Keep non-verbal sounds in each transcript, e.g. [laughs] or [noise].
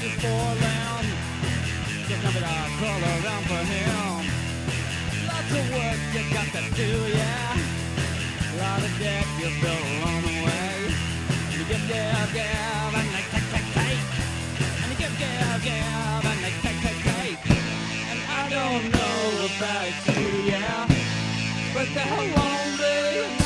just for them. There's nothing to crawl around for him. Lots of work you got to do, yeah. A lot of debt you built along the way. And you give, give, give, and they take, take, take. And you give, give, give, and they take, take, take. And I don't know about you, yeah. But there won't be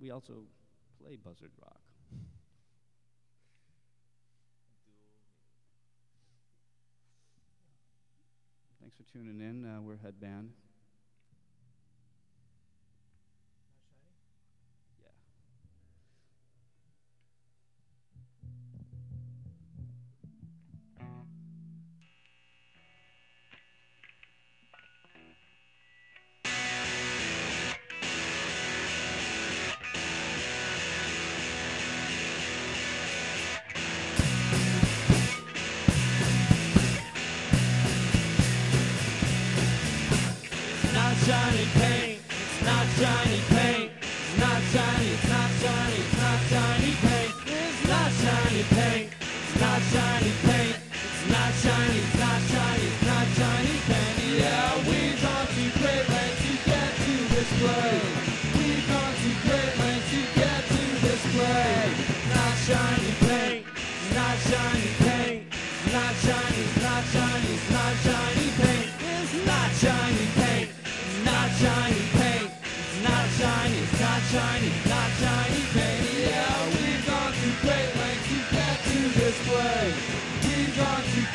We also play Buzzard Rock. Thanks for tuning in. Uh, we're Headband. shining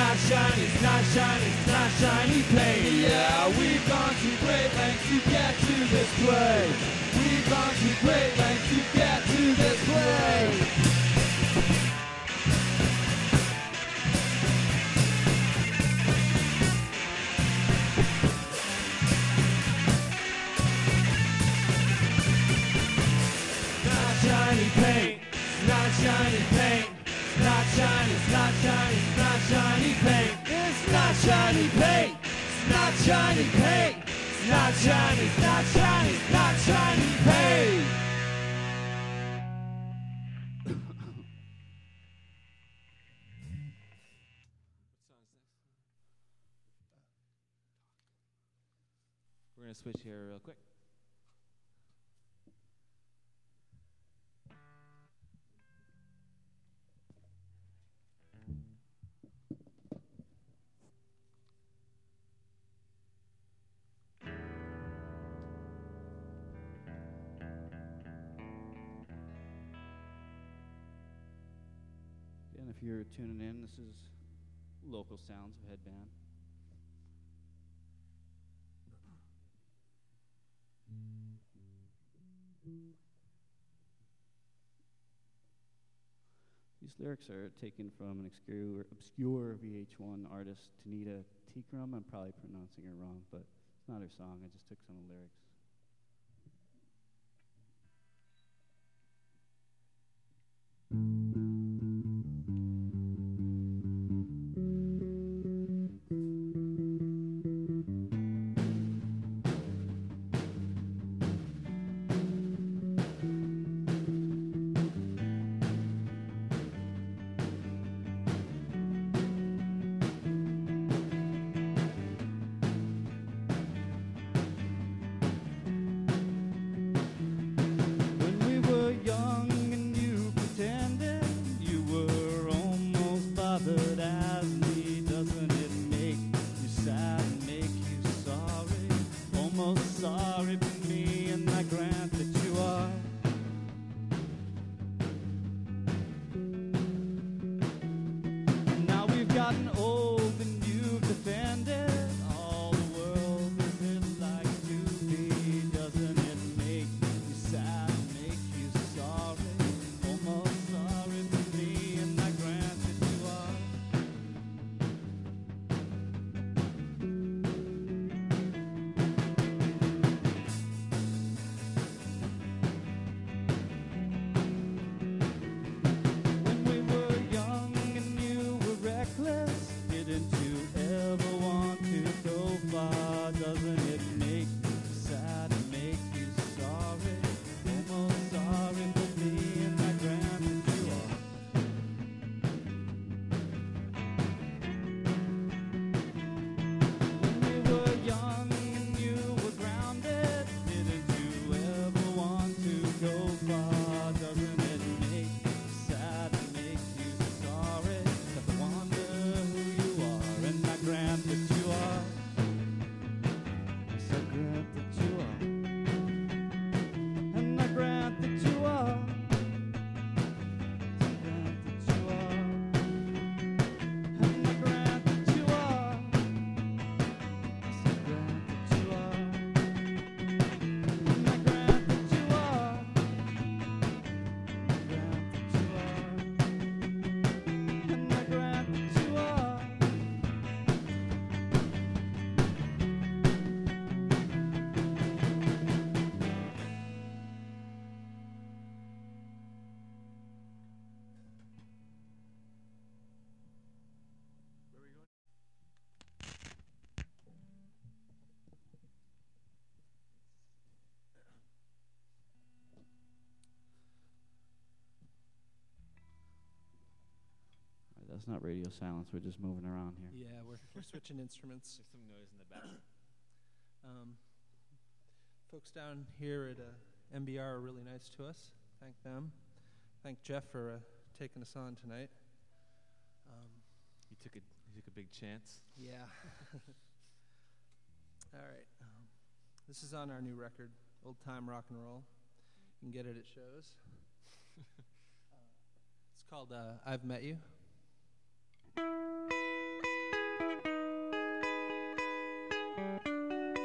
Not shiny. It's not shiny, it's not shiny, paint. Yeah, we've gone to great lengths to get to this place. We're gonna switch here real quick. And if you're tuning in, this is local sounds of headband. These lyrics are taken from an obscure, obscure VH1 artist, Tanita Tikaram. I'm probably pronouncing her wrong, but it's not her song. I just took some of the lyrics. That's not radio silence. We're just moving around here. Yeah, we're, we're switching instruments. There's some noise in the back. um, folks down here at uh, MBR are really nice to us. Thank them. Thank Jeff for uh, taking us on tonight. Um, he took a you took a big chance. Yeah. [laughs] All right. Um, this is on our new record, Old Time Rock and Roll. You can get it at shows. [laughs] uh, it's called uh, I've Met You. thank you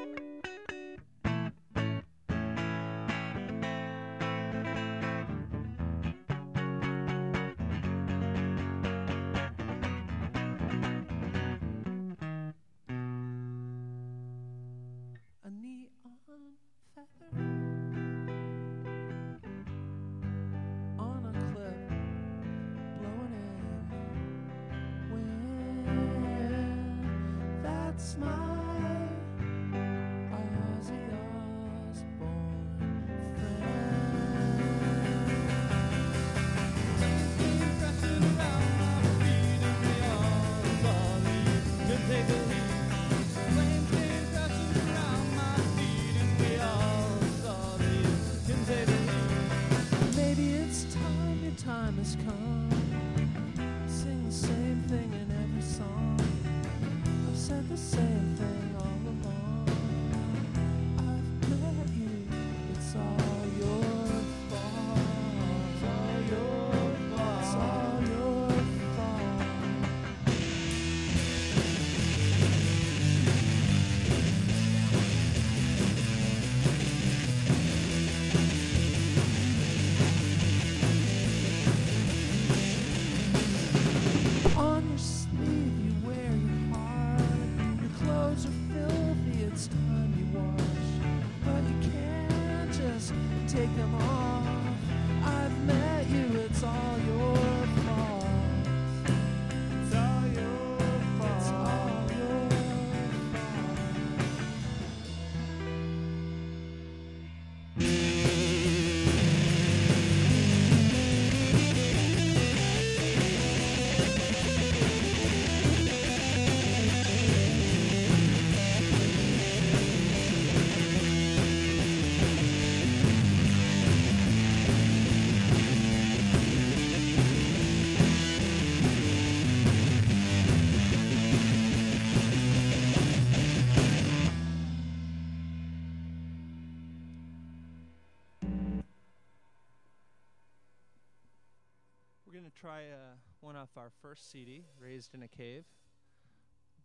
our first CD, Raised in a Cave.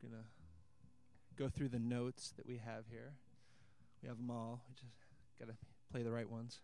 I'm going to go through the notes that we have here. We have them all. We just got to play the right ones.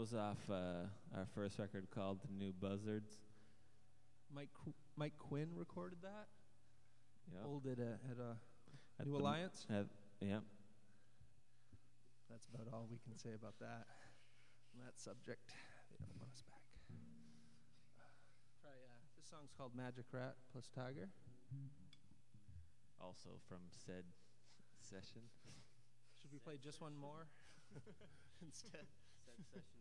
was off uh, our first record called The New Buzzards. Mike Qu- Mike Quinn recorded that. Yeah. Old at a, at a at New Alliance. M- at, yeah. That's about all we can say about that. On that subject, they don't want us back. Uh, this song's called Magic Rat plus Tiger. Also from said session. Should we play just one more [laughs] [laughs] instead? Said session.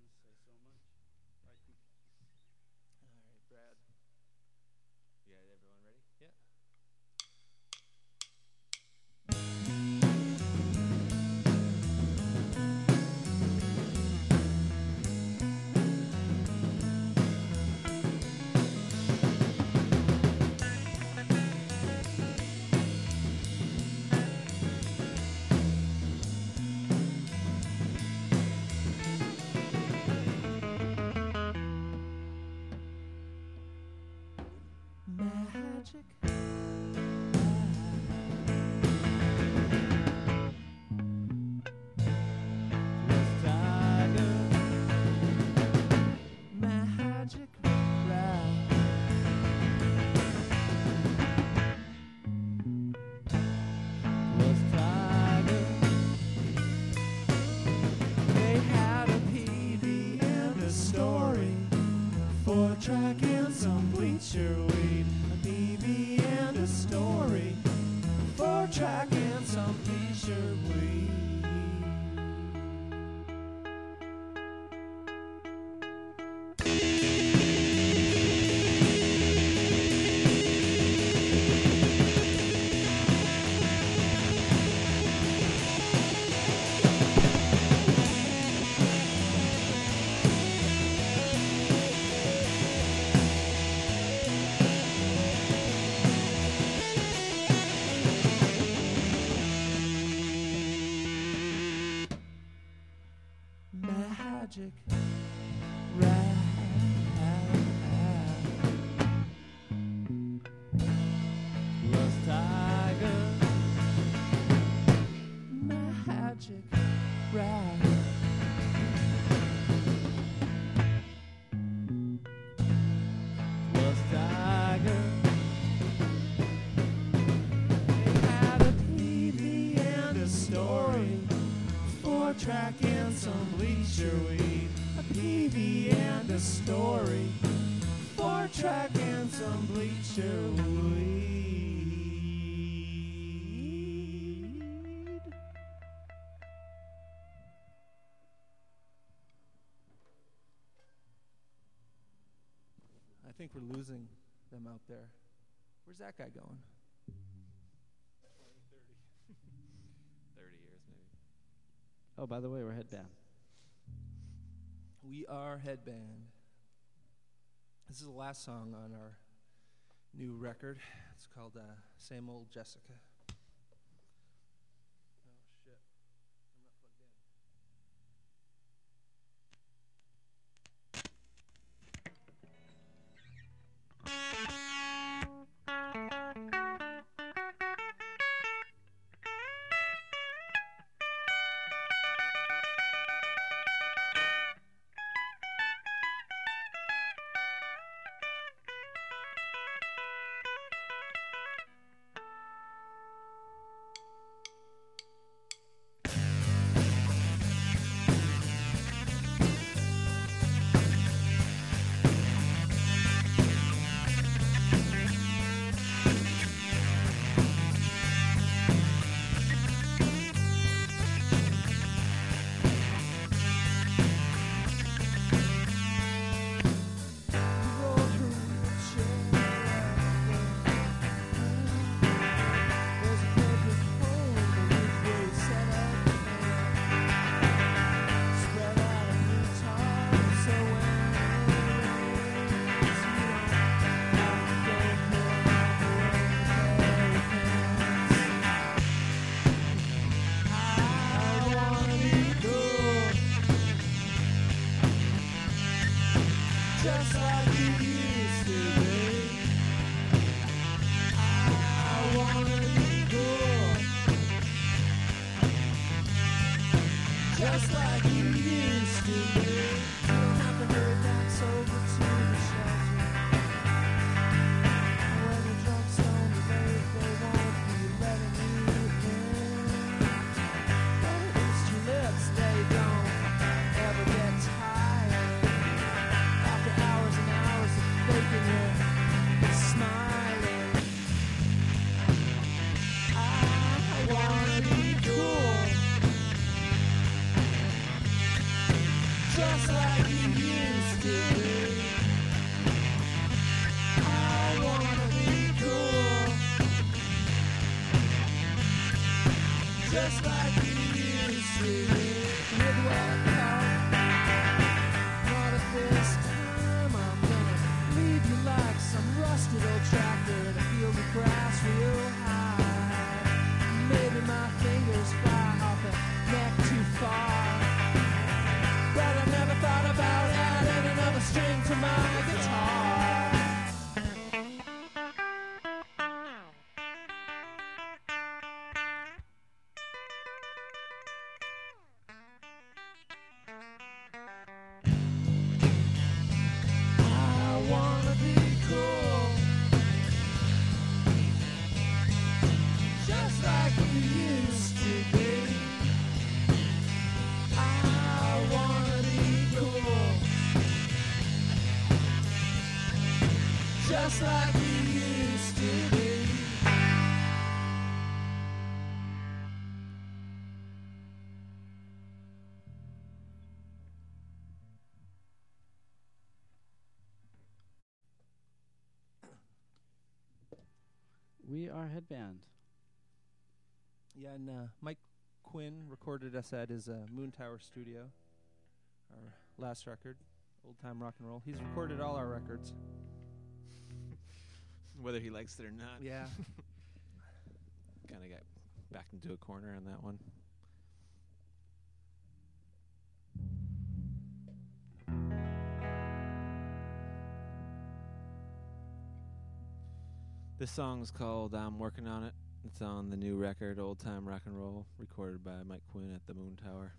Track and a story for tracking some bleacher story. Four track I think we're losing them out there. Where's that guy going? 30 years maybe. Oh, by the way, we're headband. We are headband. This is the last song on our new record. It's called uh, "Same Old Jessica." We are headband. Yeah, and uh, Mike Quinn recorded us at his uh, Moon Tower studio, our last record, Old Time Rock and Roll. He's recorded all our records. [laughs] Whether he likes it or not. Yeah. [laughs] Kind of got backed into a corner on that one. This song's called I'm Working on It. It's on the new record, Old Time Rock and Roll, recorded by Mike Quinn at the Moon Tower.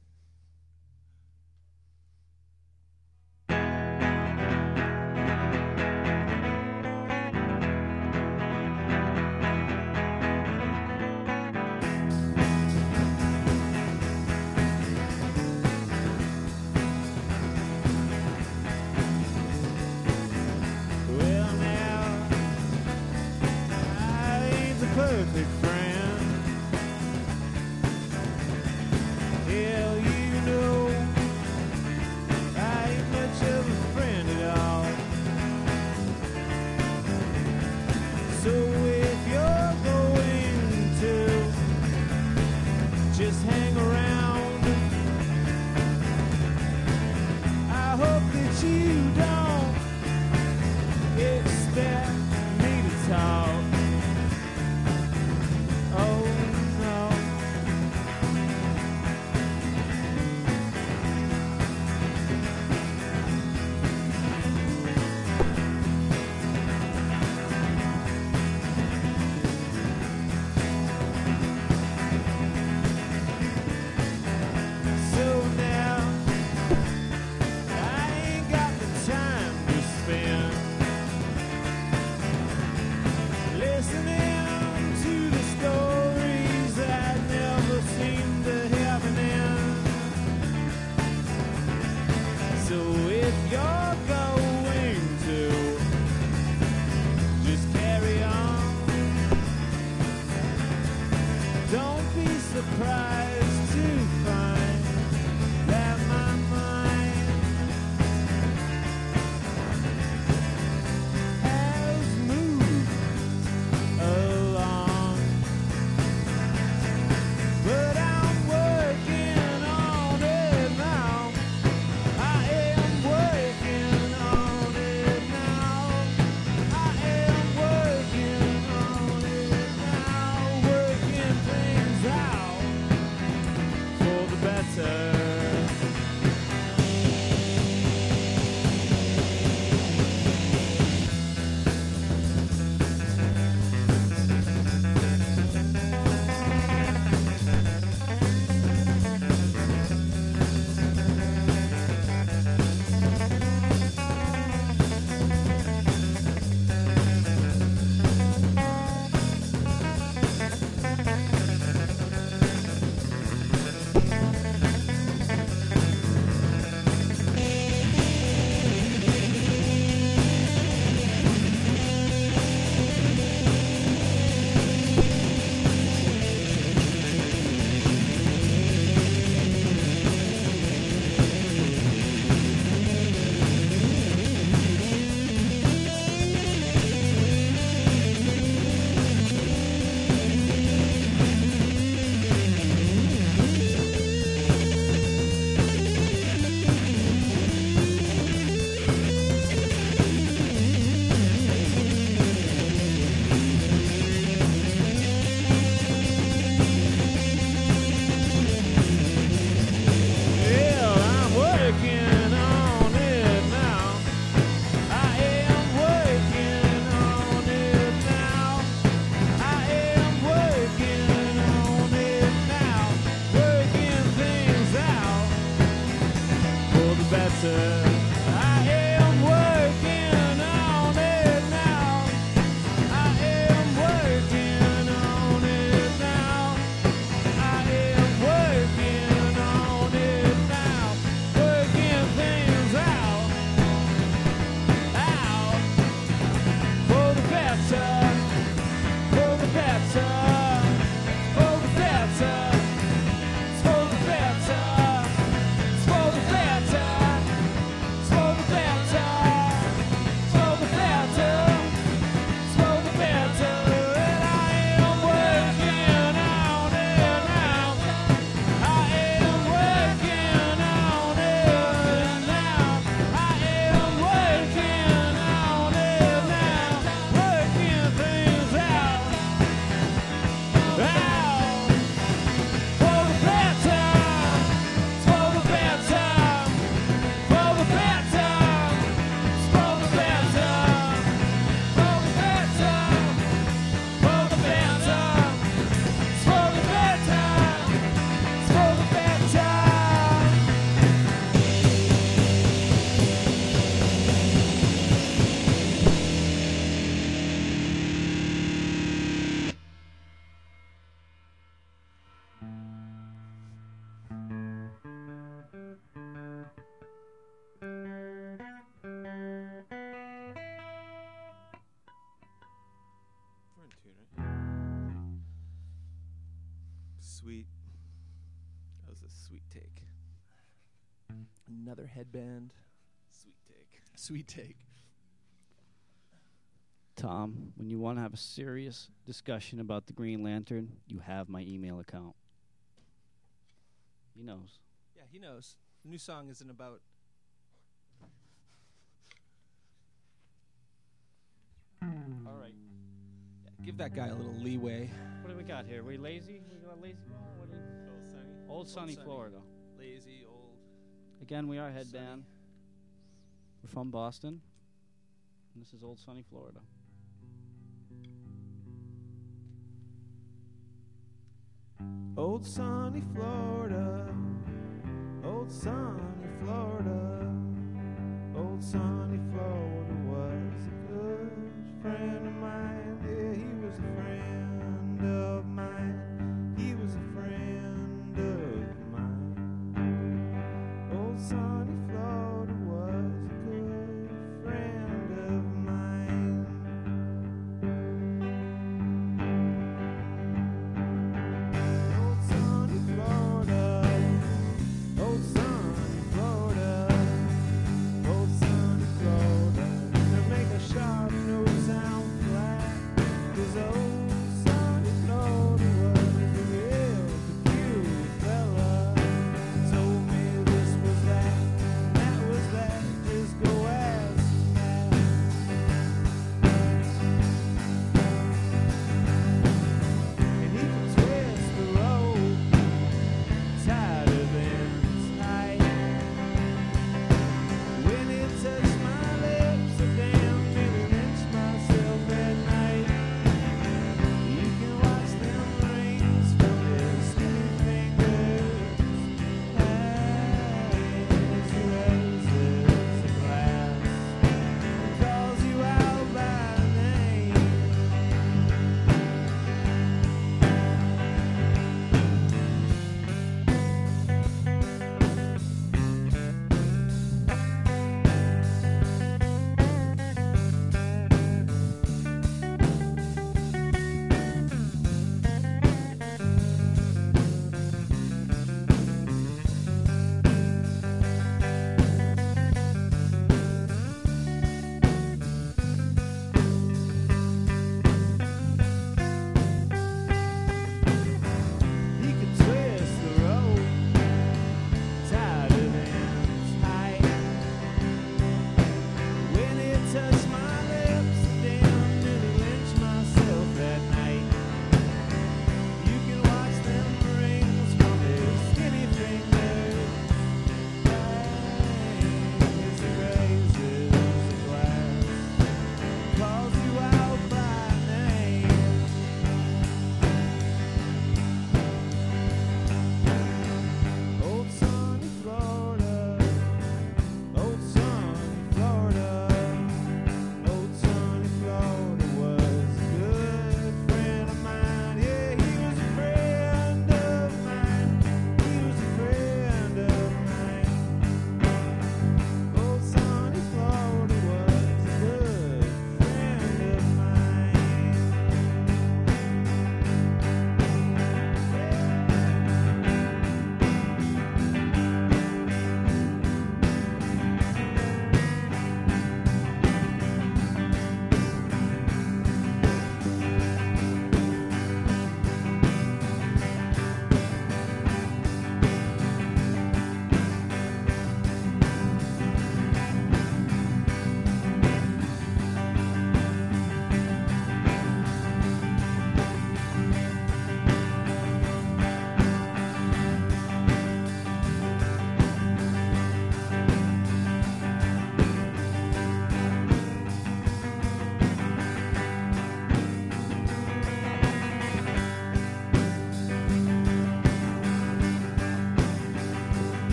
Headband. Sweet take. Sweet take. Tom, when you want to have a serious discussion about the Green Lantern, you have my email account. He knows. Yeah, he knows. The new song isn't about. All right. Yeah, give that guy a little leeway. What do we got here? We lazy? We got lazy? What do we- Old sunny sunny. Florida. Lazy, old. Again, we are headband. We're from Boston. And this is old sunny Florida. Old sunny Florida. Old sunny Florida. Old sunny Florida was a good friend of mine.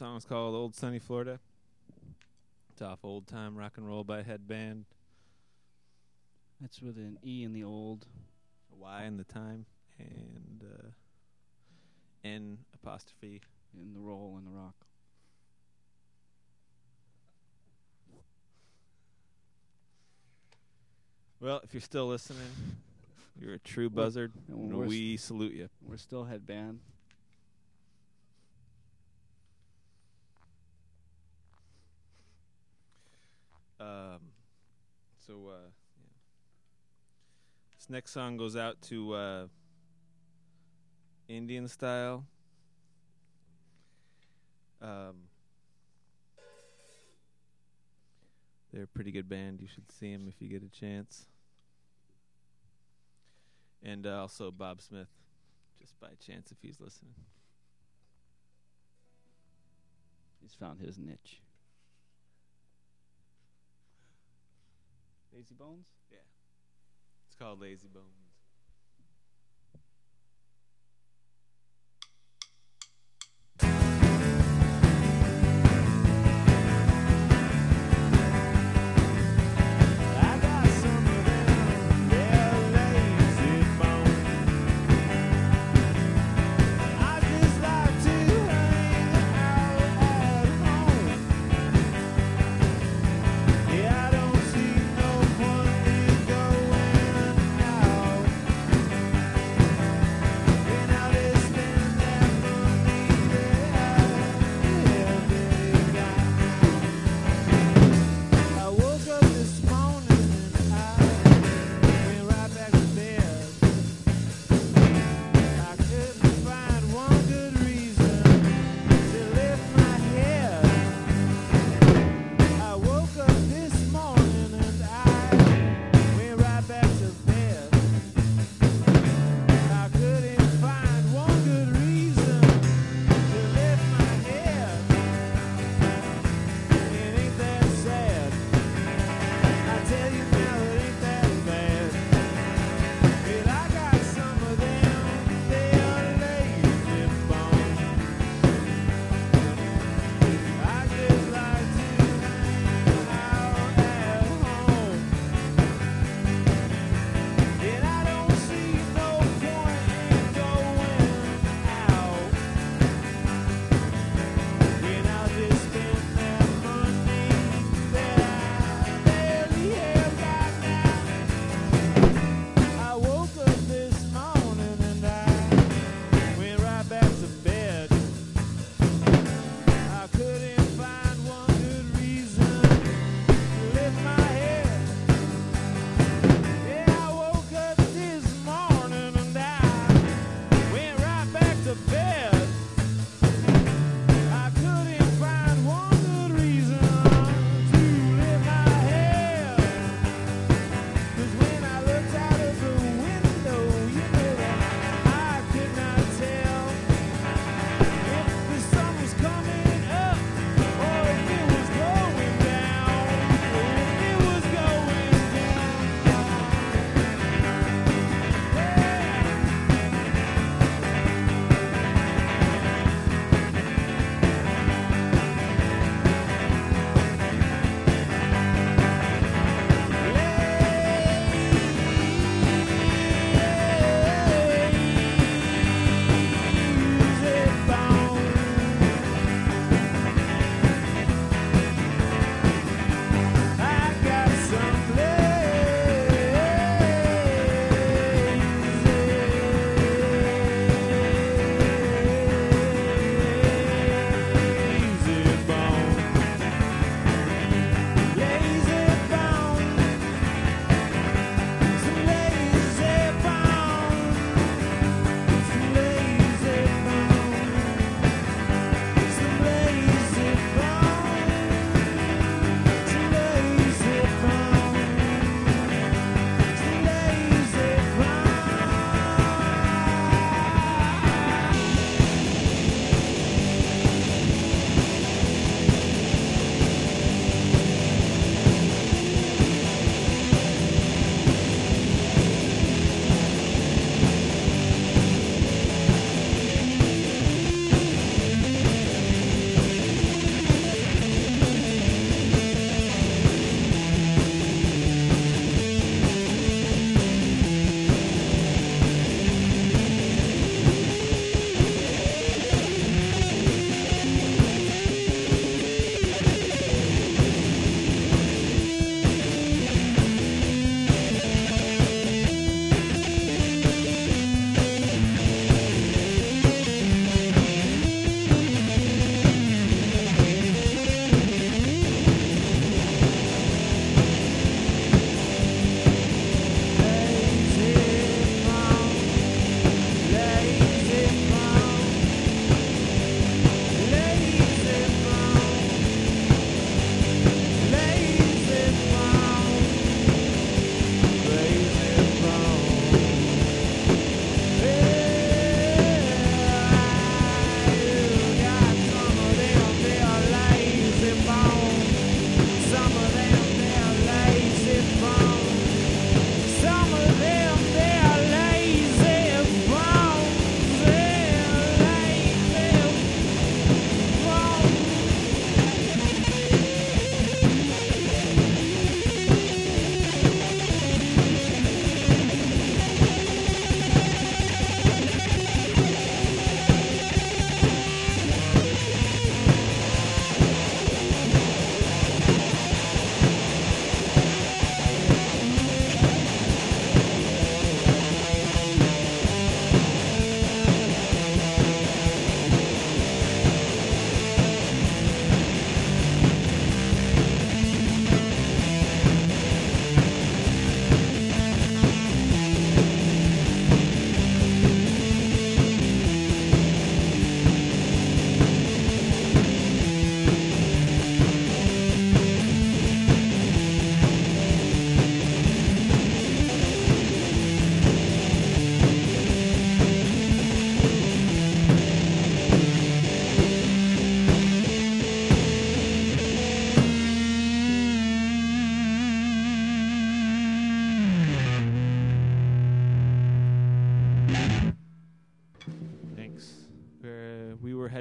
Song's called Old Sunny Florida. It's off Olde Tyme Rock and Roll by Headband. That's with an E in the old. A Y in the time and uh, N apostrophe. in the roll and the rock. Well, if you're still listening, you're a true buzzard. and we salute you. We're still headband. Um, so uh, yeah. this next song goes out to uh, Indian style. Um, they're a pretty good band. You should see them if you get a chance. And uh, also Bob Smith, just by chance if he's listening. He's found his niche. Lazy Bones? Yeah. It's called Lazy Bones.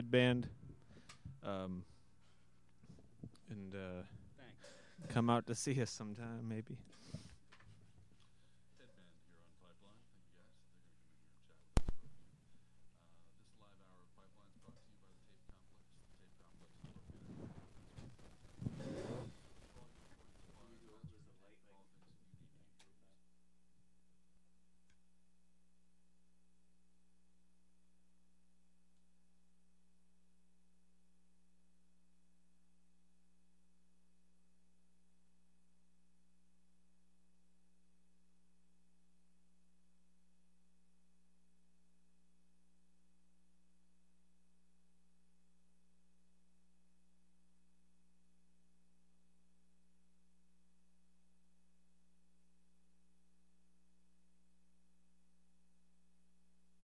Good band. Um, and uh, come out to see us sometime, maybe.